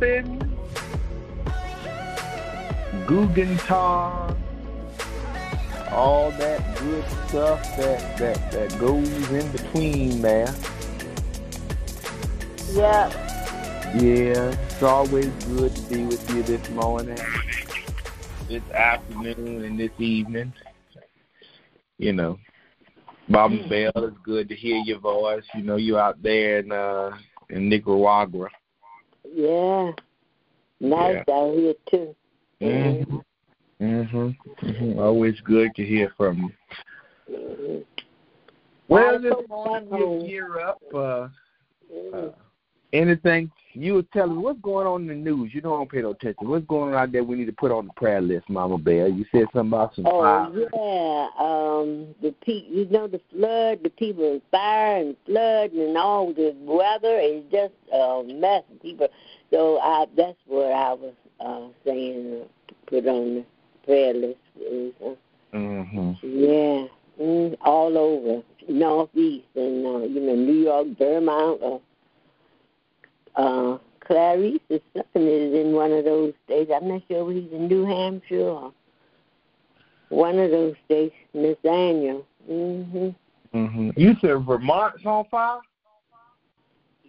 Robin, Guggentar, all that good stuff that, that, that goes in between there. Yeah. Yeah, it's always good to be with you this morning, this afternoon, and this evening. You know, Mama Mm. Bell, it's good to hear your voice. You know, you're out there in uh, in Nicaragua. Yeah. Nice out here too. Mm-hmm. Mhm. Mhm. Always good to hear from you. Mhm. Well, this morning we gear up. Uh, uh, anything you were telling what's going on in the news? You don't pay no attention. What's going on out there? We need to put on the prayer list, Mama Bear. You said something about some Oh fire. yeah, um, the pe- you know the flood, the people in fire and flood and all the weather is just a mess. People, so I that's what I was uh, saying. Uh, put on the prayer list. Is, uh, Mm-hmm. yeah, mm, all over northeast and uh, you know New York, Vermont, uh, uh, Clarice or something is in one of those states. I'm not sure if he's in New Hampshire or one of those states. Nathaniel. Mhm. Mm-hmm. You said Vermont's on fire.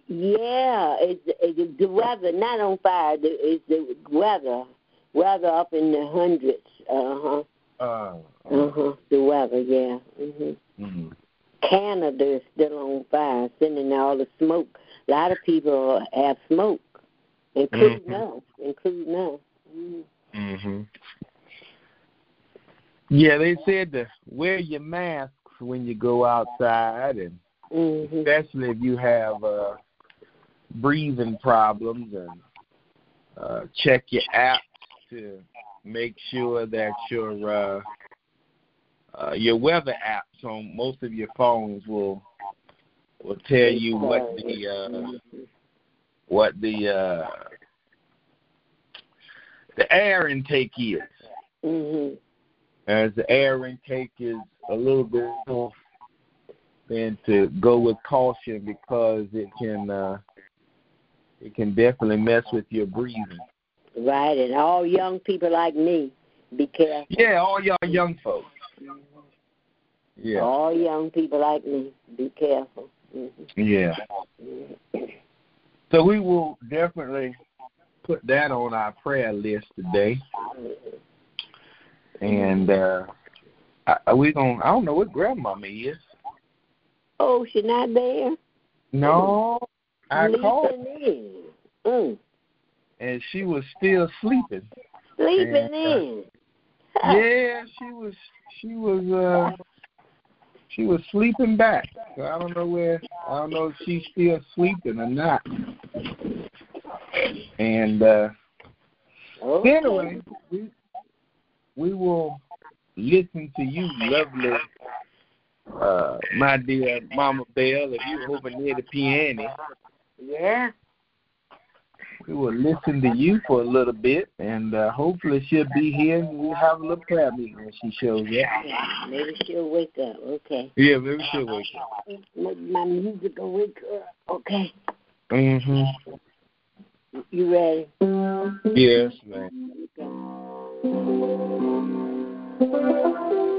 Yeah, it's, it's the weather, not on fire. It's the weather, weather up in the hundreds. Uh huh. Uh, Uh huh. The weather, yeah. Mhm. mm-hmm. Canada is still on fire, sending all the smoke. A lot of people have smoke, including Mhm. us, including us. Mm. Mm-hmm. Yeah, they said to wear your masks when you go outside, and Mm-hmm. especially if you have uh, breathing problems, and uh, check your apps to make sure that your uh, uh, your weather apps on most of your phones will will tell you what the uh, what the uh, the air intake is. Mm-hmm. As the air intake is a little bit off, then to go with caution because it can uh, it can definitely mess with your breathing. Right, and all young people like me, be careful. Yeah, all y'all young folks. Yeah, All young people like me, be careful. Yeah. So we will definitely put that on our prayer list today. And uh are we gonna I don't know what grandmama is. Oh, she not there? No. I called in. Mm. and she was still sleeping. Sleeping And, uh, in. Yeah, she was she was uh she was sleeping back. So I don't know where I don't know if she's still sleeping or not. And uh Okay. anyway, we we will listen to you, lovely uh my dear Mama Bell, if you over near the piano. Yeah. We will listen to you for a little bit and uh hopefully she'll be here and we'll have a little prayer meeting when she shows up. Yeah, Maybe she'll wake up. Okay. Yeah, maybe she'll wake up. Maybe my music will wake her up. Okay. Mhm. You ready? Yes, man. I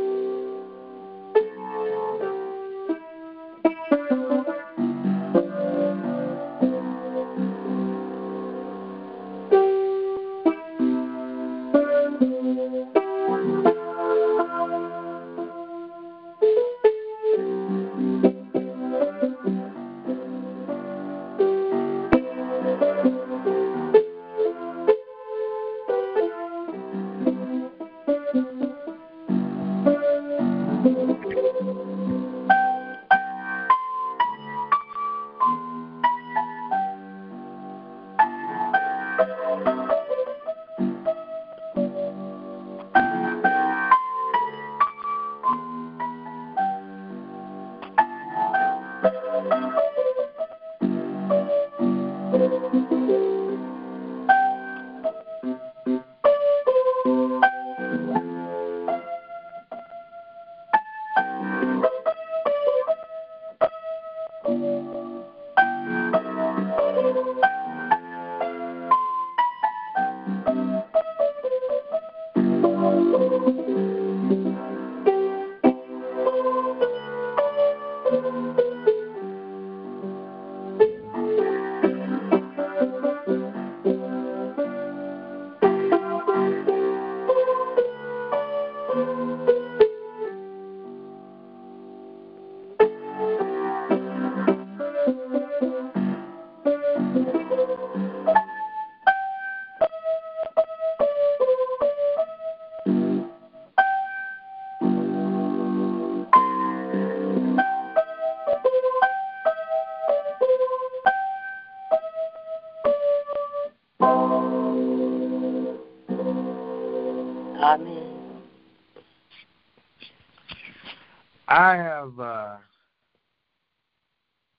have uh,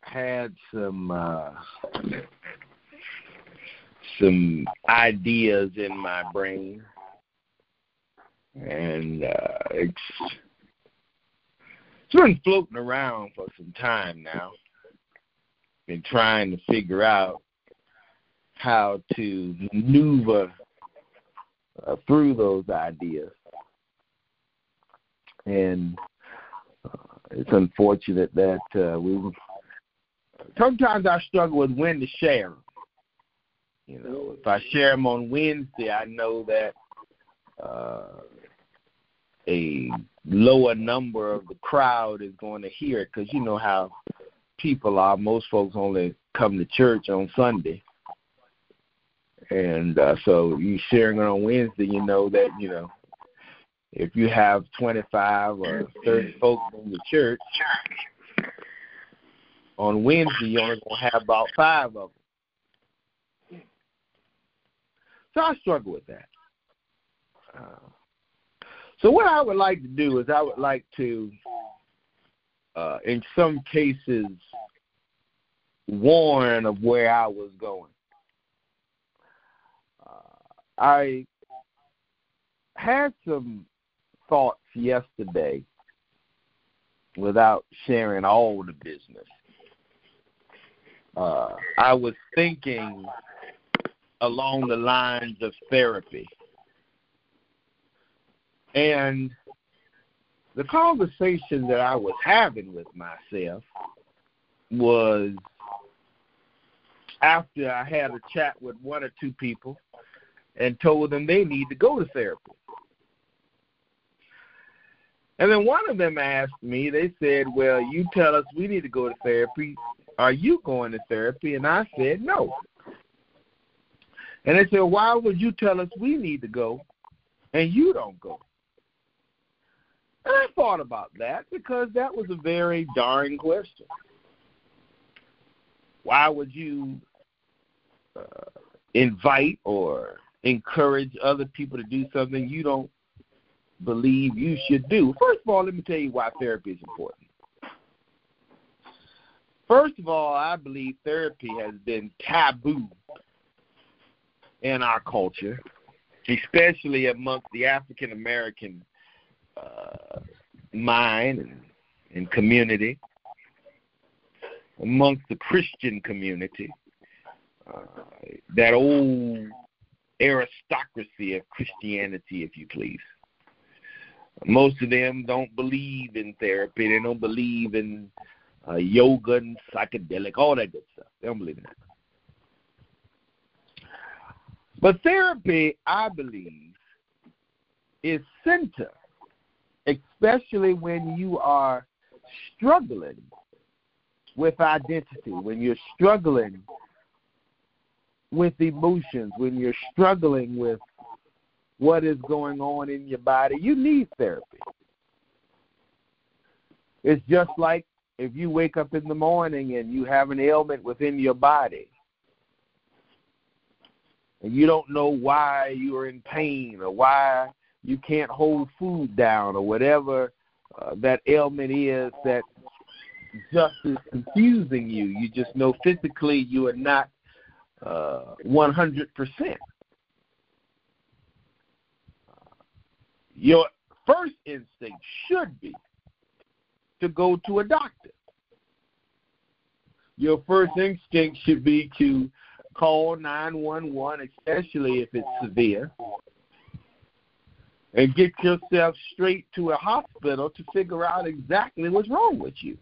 had some uh, some ideas in my brain, and uh, it's it's been floating around for some time now. Been trying to figure out how to maneuver uh, through those ideas, and it's unfortunate that uh, we. Sometimes I struggle with when to share. You know, if I share them on Wednesday, I know that uh, a lower number of the crowd is going to hear it because you know how people are. Most folks only come to church on Sunday, and uh, so you sharing it on Wednesday, you know that you know if you have 25 or 30 folks in the church on Wednesday, you're only gonna have about five of them. So I struggle with that. Uh, so what I would like to do is I would like to, uh, in some cases, warn of where I was going. Uh, I had some thoughts yesterday without sharing all the business. Uh, I was thinking along the lines of therapy. And the conversation that I was having with myself was after I had a chat with one or two people and told them they need to go to therapy. And then one of them asked me, they said, Well, you tell us we need to go to therapy. Are you going to therapy? And I said, No. And they said, Why would you tell us we need to go and you don't go? And I thought about that because that was a very darn question. Why would you uh, invite or encourage other people to do something you don't believe you should do? First of all, let me tell you why therapy is important. First of all, I believe therapy has been taboo in our culture, especially amongst the African American uh, mind and, and community, amongst the Christian community, uh, that old aristocracy of Christianity, if you please. Most of them don't believe in therapy. They don't believe in uh, yoga and psychedelic, all that good stuff. They don't believe in that. But therapy, I believe, is center especially when you are struggling with identity, when you're struggling with emotions, when you're struggling with what is going on in your body, you need therapy. It's just like if you wake up in the morning and you have an ailment within your body and you don't know why you're in pain or why you can't hold food down or whatever uh, that ailment is that just is confusing you. You just know physically you are not uh, 100%. Your first instinct should be to go to a doctor. Your first instinct should be to call 911, especially if it's severe, and get yourself straight to a hospital to figure out exactly what's wrong with you.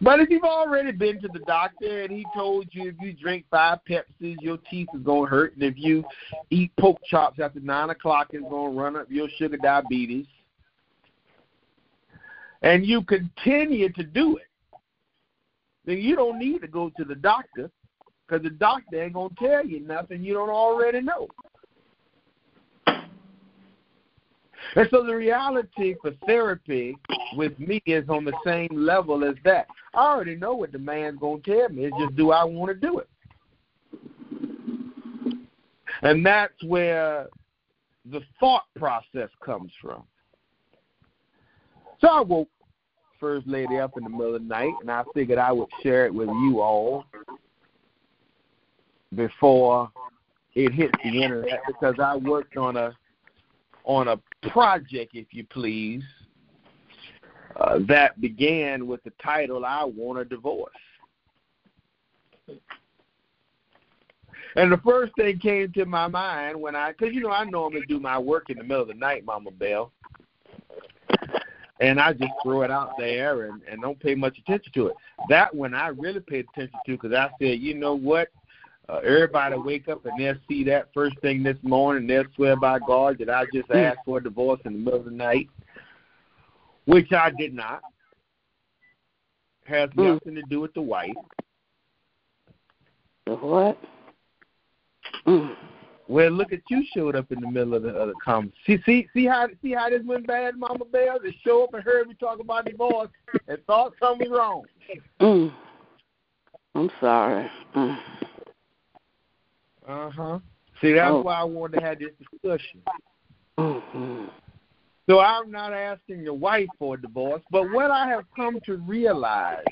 But if you've already been to the doctor and he told you if you drink five Pepsis, your teeth is going to hurt, and if you eat pork chops after 9 o'clock, it's going to run up your sugar diabetes, and you continue to do it, then you don't need to go to the doctor because the doctor ain't going to tell you nothing you don't already know. And so the reality for therapy with me is on the same level as that. I already know what the man's going to tell me. It's just do I want to do it? And that's where the thought process comes from. So I woke First Lady up in the middle of the night, and I figured I would share it with you all before it hit the internet because I worked on a on a project, if you please, uh, that began with the title "I Want a Divorce." And the first thing came to my mind when I, because you know I normally do my work in the middle of the night, Mama Bell, and I just throw it out there and, and don't pay much attention to it. That one I really paid attention to because I said, you know what, uh, everybody wake up and they'll see that first thing this morning. They'll swear by God that I just mm. asked for a divorce in the middle of the night, which I did not. Has mm. nothing to do with the wife. What? Mm. Well, look at you showed up in the middle of the, of the. See, see, see how see how this went bad, Mama Bell. They show up and heard me talk about divorce and thought something was wrong. Mm. I'm sorry. Mm. Uh huh. See, that's oh. why I wanted to have this discussion. Mm-hmm. So I'm not asking your wife for a divorce, but what I have come to realize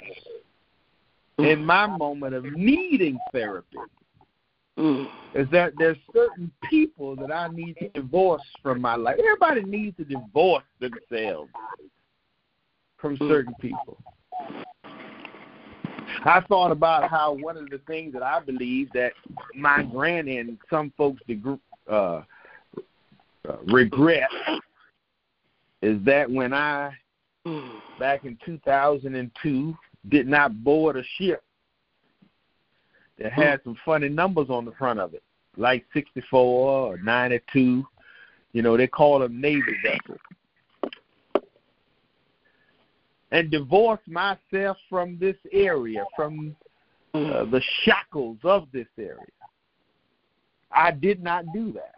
in my moment of needing therapy mm. is that there's certain people that I need to divorce from my life. Everybody needs to divorce themselves from mm. certain people. I thought about how one of the things that I believe that my granny and some folks uh, uh, regret is that when I, back in 2002, did not board a ship that had some funny numbers on the front of it, like 64 or 92. You know, they call them Navy vessels and divorce myself from this area, from uh, mm. the shackles of this area. I did not do that.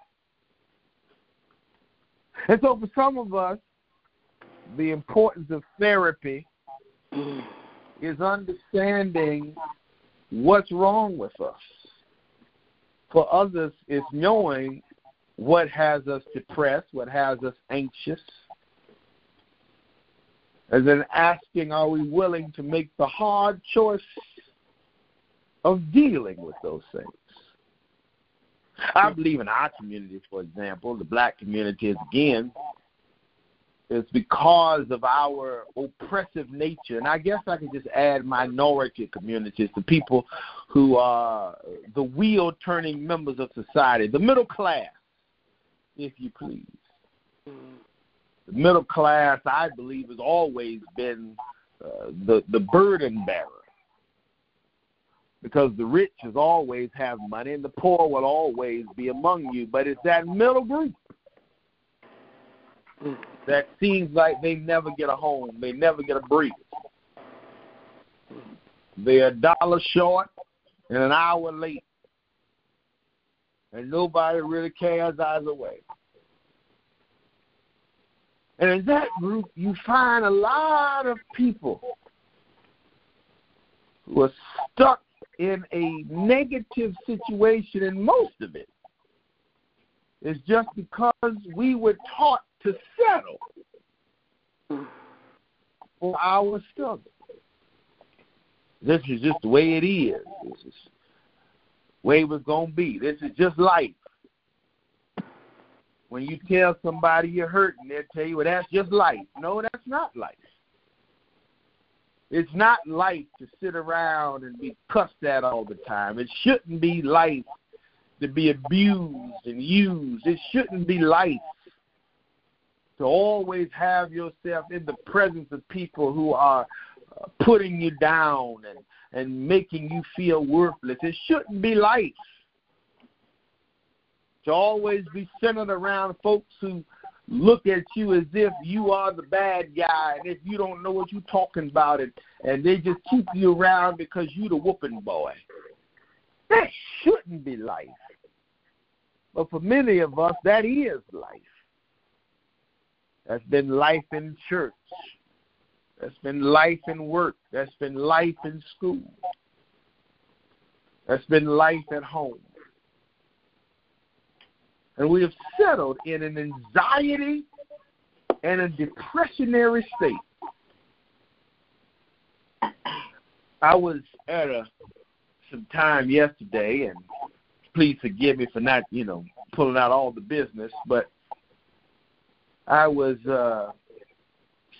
And so, for some of us, the importance of therapy mm. is understanding what's wrong with us. For others, it's knowing what has us depressed, what has us anxious, and then asking, are we willing to make the hard choice of dealing with those things? I believe in our communities, for example, the black communities, again, it's because of our oppressive nature. And I guess I could just add minority communities, the people who are the wheel turning members of society, the middle class, if you please. Mm-hmm middle class, I believe, has always been uh, the the burden bearer because the rich has always have money and the poor will always be among you. But it's that middle group that seems like they never get a home, they never get a breeze. They're a dollar short and an hour late, and nobody really cares either way. And in that group, you find a lot of people who are stuck in a negative situation, and most of it is just because we were taught to settle for our struggle. This is just the way it is. This is the way it was going to be. This is just life. When you tell somebody you're hurting, they'll tell you, well, that's just life. No, that's not life. It's not life to sit around and be cussed at all the time. It shouldn't be life to be abused and used. It shouldn't be life to always have yourself in the presence of people who are uh, putting you down and, and making you feel worthless. It shouldn't be life to always be centered around folks who look at you as if you are the bad guy and if you don't know what you're talking about it and they just keep you around because you the whooping boy. That shouldn't be life. But for many of us that is life. That's been life in church. That's been life in work. That's been life in school. That's been life at home. And we have settled in an anxiety in a depressionary state. I was at a some time yesterday, and please forgive me for not, you know, pulling out all the business, but I was uh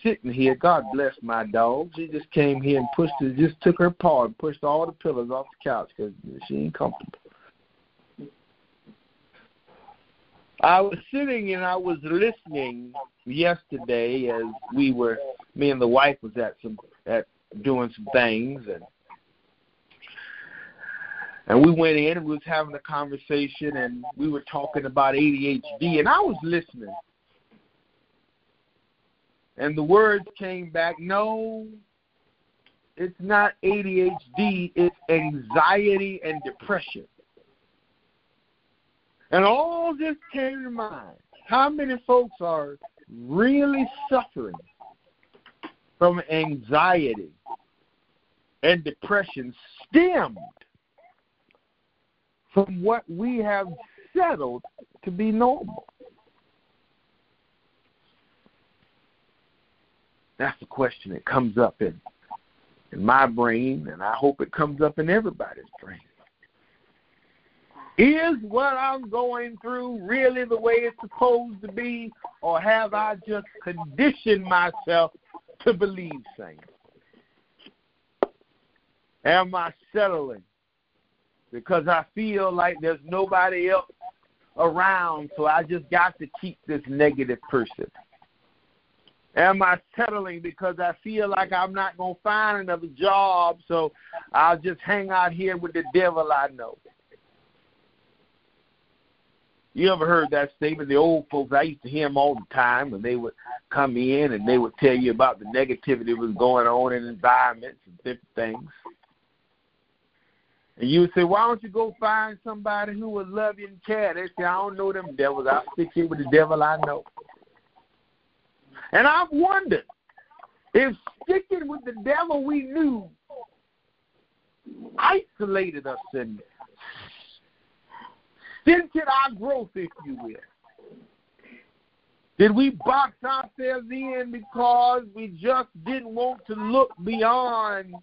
sitting here. God bless my dog. She just came here and pushed it, just took her paw and pushed all the pillows off the couch because she ain't comfortable. I was sitting and I was listening yesterday as we were me and the wife was at some at doing some things and and we went in and we was having a conversation and we were talking about ADHD and I was listening. And the words came back, no, it's not ADHD, it's anxiety and depression. And all this came to mind. How many folks are really suffering from anxiety and depression stemmed from what we have settled to be normal? That's the question that comes up in in my brain, and I hope it comes up in everybody's brain. Is what I'm going through really the way it's supposed to be, or have I just conditioned myself to believe things? Am I settling because I feel like there's nobody else around, so I just got to keep this negative person? Am I settling because I feel like I'm not going to find another job, so I'll just hang out here with the devil I know? You ever heard that statement? The old folks, I used to hear them all the time when they would come in and they would tell you about the negativity that was going on in environments and different things. And you would say, why don't you go find somebody who will love you and care? They say, I don't know them devils. I'll stick here with the devil I know. And I've wondered if sticking with the devil we knew isolated us and stinted our growth, if you will. Did we box ourselves in because we just didn't want to look beyond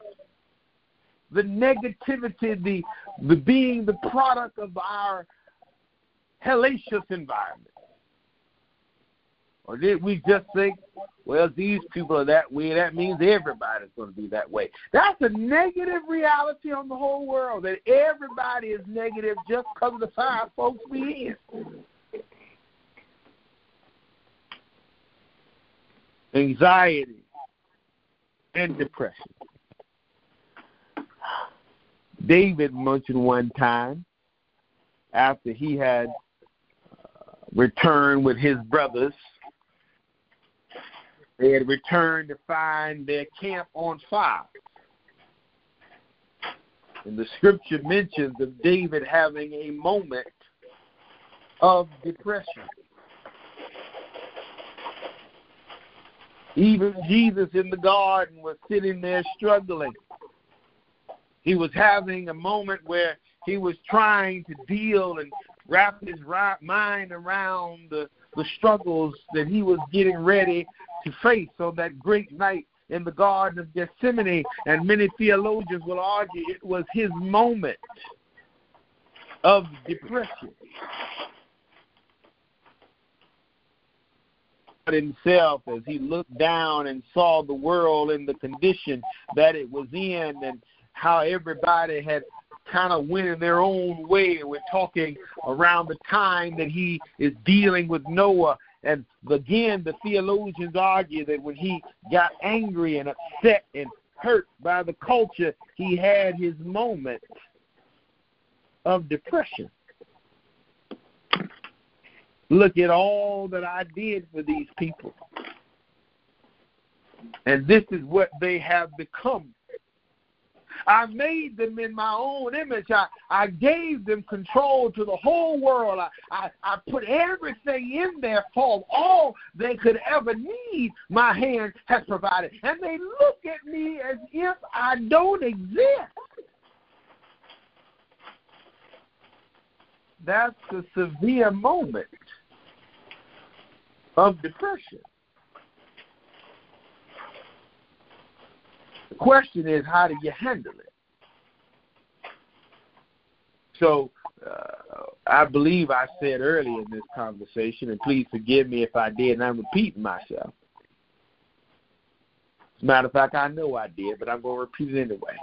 the negativity, the, the being the product of our hellacious environment? Or did we just think, well, these people are that way, that means everybody's going to be that way? That's a negative reality on the whole world, that everybody is negative just because of the five folks we in. Anxiety and depression. David mentioned one time after he had uh, returned with his brothers they had returned to find their camp on fire. And the scripture mentions of David having a moment of depression. Even Jesus in the garden was sitting there struggling. He was having a moment where he was trying to deal and wrap his mind around the, the struggles that he was getting ready to face on that great night in the Garden of Gethsemane. And many theologians will argue it was his moment of depression. himself as he looked down and saw the world in the condition that it was in and how everybody had kind of went in their own way. We're talking around the time that he is dealing with Noah and again, the theologians argue that when he got angry and upset and hurt by the culture, he had his moment of depression. Look at all that I did for these people. And this is what they have become I made them in my own image. I, I gave them control to the whole world. I, I, I put everything in their form. All they could ever need, my hand has provided. And they look at me as if I don't exist. That's a severe moment of depression. The question is, how do you handle it? So, uh, I believe I said earlier in this conversation, and please forgive me if I did, and I'm repeating myself. As a matter of fact, I know I did, but I'm going to repeat it anyway.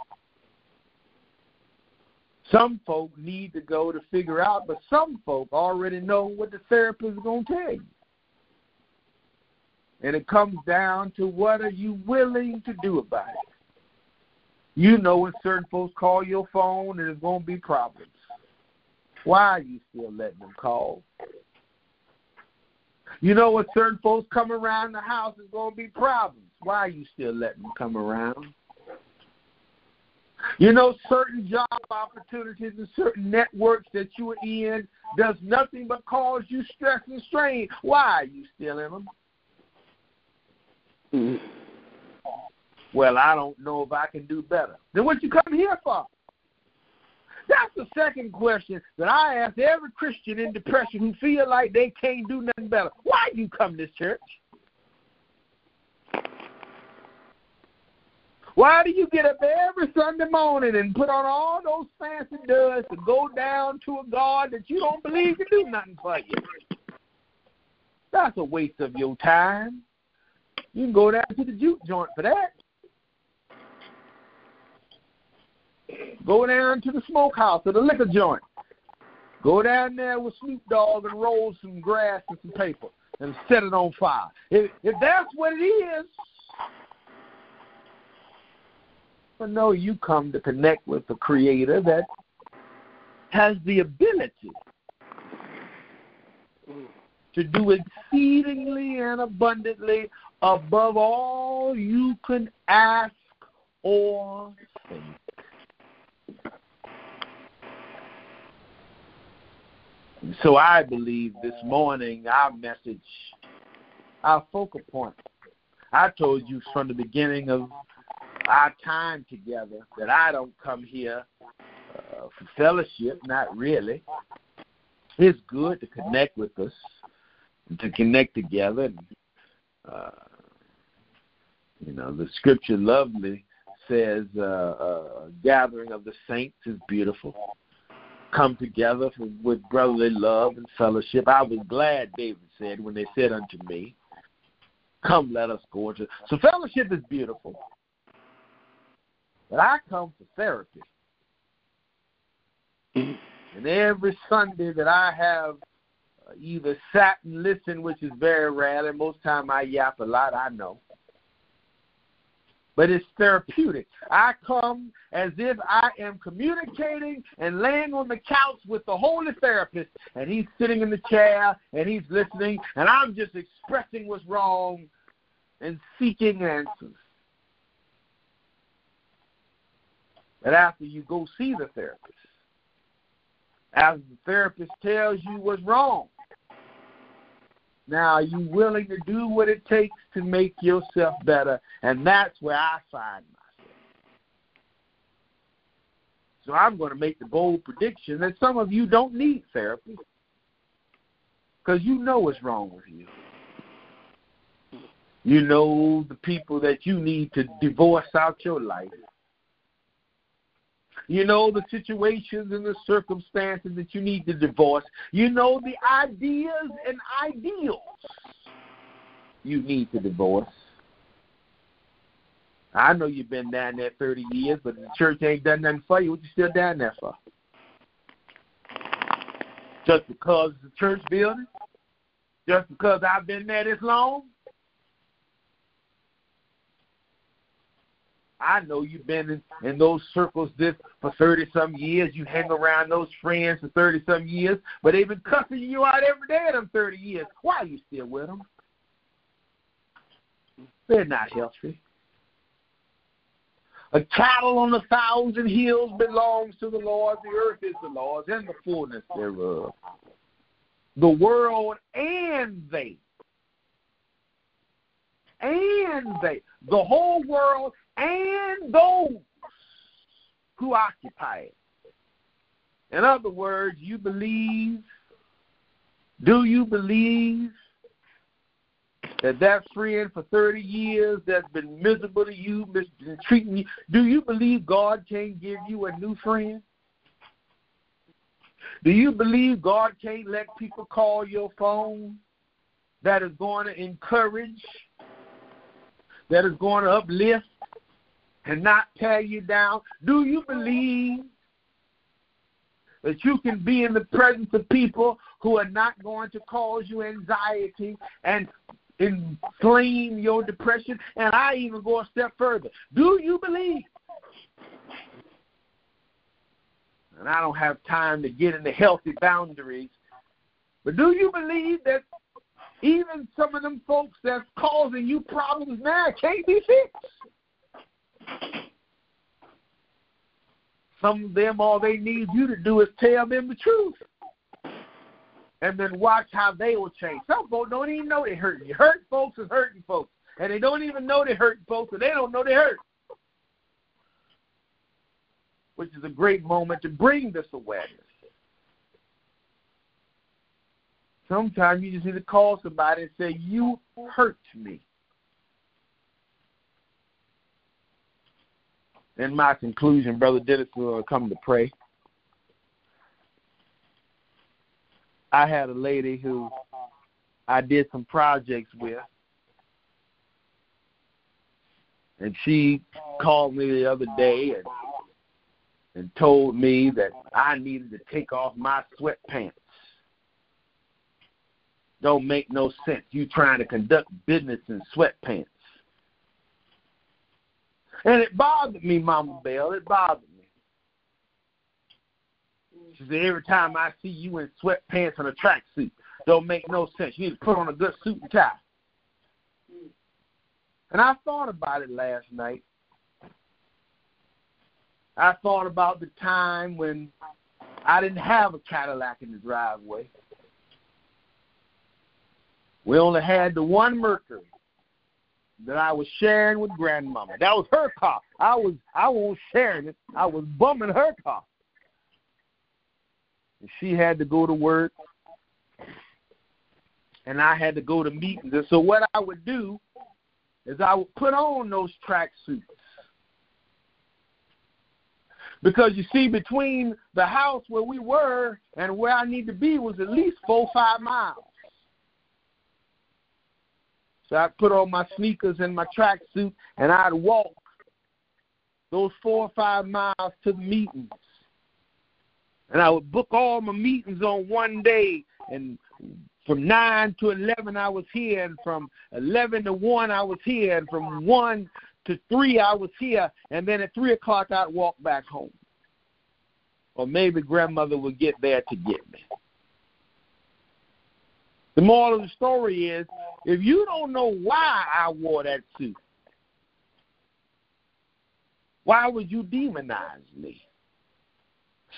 Some folk need to go to figure out, but some folk already know what the therapist is going to tell you. And it comes down to what are you willing to do about it. You know when certain folks call your phone and there's going to be problems. Why are you still letting them call? You know when certain folks come around the house, there's going to be problems. Why are you still letting them come around? You know, certain job opportunities and certain networks that you are in does nothing but cause you stress and strain. Why are you still in them? Mm-hmm. Well, I don't know if I can do better. Then what you come here for? That's the second question that I ask every Christian in depression who feel like they can't do nothing better. Why you come to this church? Why do you get up every Sunday morning and put on all those fancy duds to go down to a God that you don't believe can do nothing for you? That's a waste of your time. You can go down to the juke joint for that. Go down to the smokehouse or the liquor joint. Go down there with Snoop Dogg and roll some grass and some paper and set it on fire. If, if that's what it is, but no, you come to connect with the Creator that has the ability to do exceedingly and abundantly above all you can ask or think. So I believe this morning our message, our focal point. I told you from the beginning of our time together that I don't come here uh, for fellowship, not really. It's good to connect with us, to connect together. And, uh, you know, the scripture lovely says, uh, uh, "Gathering of the saints is beautiful." Come together for, with brotherly love and fellowship. I was glad, David said, when they said unto me, "Come, let us go into." So fellowship is beautiful. But I come for therapy. And every Sunday that I have uh, either sat and listened, which is very rare, and most time I yap a lot, I know. But it's therapeutic. I come as if I am communicating and laying on the couch with the holy therapist, and he's sitting in the chair and he's listening, and I'm just expressing what's wrong and seeking answers. that after you go see the therapist, after the therapist tells you what's wrong, now are you willing to do what it takes to make yourself better? And that's where I find myself. So I'm going to make the bold prediction that some of you don't need therapy because you know what's wrong with you. You know the people that you need to divorce out your life. You know the situations and the circumstances that you need to divorce. You know the ideas and ideals you need to divorce. I know you've been down there 30 years, but the church ain't done nothing for you. What you still down there for? Just because a church building? Just because I've been there this long? I know you've been in, in those circles this for thirty some years. You hang around those friends for thirty some years, but they've been cussing you out every day in them thirty years. Why are you still with them? They're not healthy. A cattle on a thousand hills belongs to the Lord. The earth is the Lord's and the fullness thereof. The world and they. And they. The whole world and those who occupy it. In other words, you believe, do you believe that that friend for 30 years that's been miserable to you, been treating you, do you believe God can't give you a new friend? Do you believe God can't let people call your phone that is going to encourage, that is going to uplift, and not tear you down? Do you believe that you can be in the presence of people who are not going to cause you anxiety and inflame your depression? And I even go a step further. Do you believe? And I don't have time to get into healthy boundaries. But do you believe that even some of them folks that's causing you problems now can't be fixed? Some of them, all they need you to do is tell them the truth. And then watch how they will change. Some folks don't even know they're hurting you. Hurt folks is hurting folks. And they don't even know they're hurting folks, and they don't know they're hurt. Which is a great moment to bring this awareness. Sometimes you just need to call somebody and say, You hurt me. In my conclusion, Brother Dennis will come to pray. I had a lady who I did some projects with, and she called me the other day and and told me that I needed to take off my sweatpants. Don't make no sense. You trying to conduct business in sweatpants. And it bothered me, Mama Bell. It bothered me. She said, every time I see you in sweatpants and a tracksuit, don't make no sense. You need to put on a good suit and tie. And I thought about it last night. I thought about the time when I didn't have a Cadillac in the driveway. We only had the one Mercury that I was sharing with grandmama. That was her car. I was I was sharing it. I was bumming her car. And she had to go to work and I had to go to meetings. And so what I would do is I would put on those track suits. Because you see, between the house where we were and where I need to be was at least four, five miles. I'd put on my sneakers and my tracksuit, and I'd walk those four or five miles to the meetings. And I would book all my meetings on one day. And from 9 to 11, I was here. And from 11 to 1, I was here. And from 1 to 3, I was here. And then at 3 o'clock, I'd walk back home. Or maybe grandmother would get there to get me. The moral of the story is if you don't know why I wore that suit, why would you demonize me?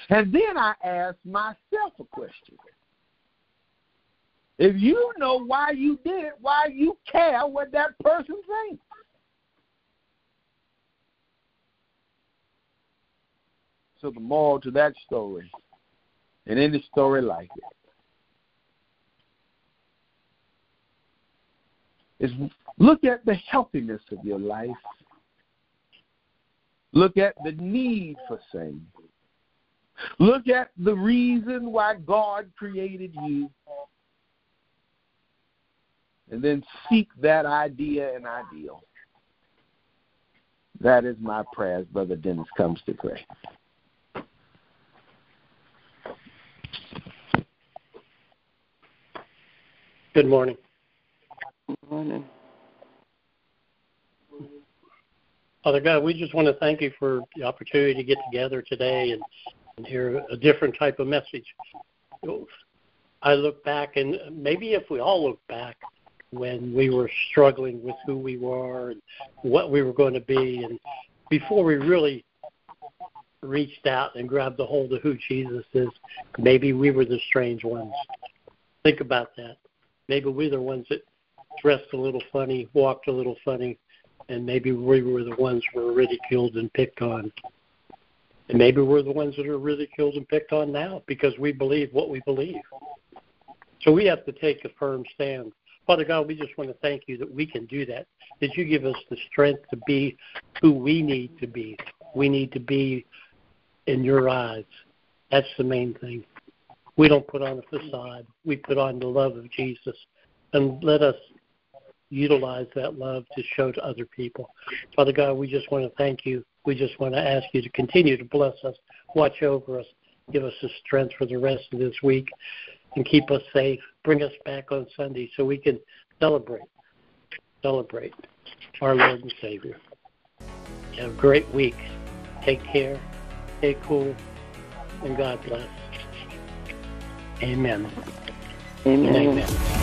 And then I ask myself a question. If you know why you did it, why you care what that person thinks? So the moral to that story, and any story like it, is look at the healthiness of your life. Look at the need for saving. Look at the reason why God created you. And then seek that idea and ideal. That is my prayer as Brother Dennis comes to pray. Good morning. Morning. Father God, we just want to thank you for the opportunity to get together today and, and hear a different type of message. I look back, and maybe if we all look back when we were struggling with who we were and what we were going to be, and before we really reached out and grabbed a hold of who Jesus is, maybe we were the strange ones. Think about that. Maybe we're the ones that dressed a little funny, walked a little funny, and maybe we were the ones who were ridiculed and picked on. And maybe we're the ones that are ridiculed and picked on now because we believe what we believe. So we have to take a firm stand Father God, we just want to thank you that we can do that, that you give us the strength to be who we need to be. We need to be in your eyes. That's the main thing. We don't put on a facade. We put on the love of Jesus. And let us utilize that love to show to other people. Father God, we just want to thank you. We just want to ask you to continue to bless us, watch over us, give us the strength for the rest of this week, and keep us safe. Bring us back on Sunday so we can celebrate, celebrate our Lord and Savior. Have a great week. Take care. Stay cool. And God bless. Amen. Amen. Amen.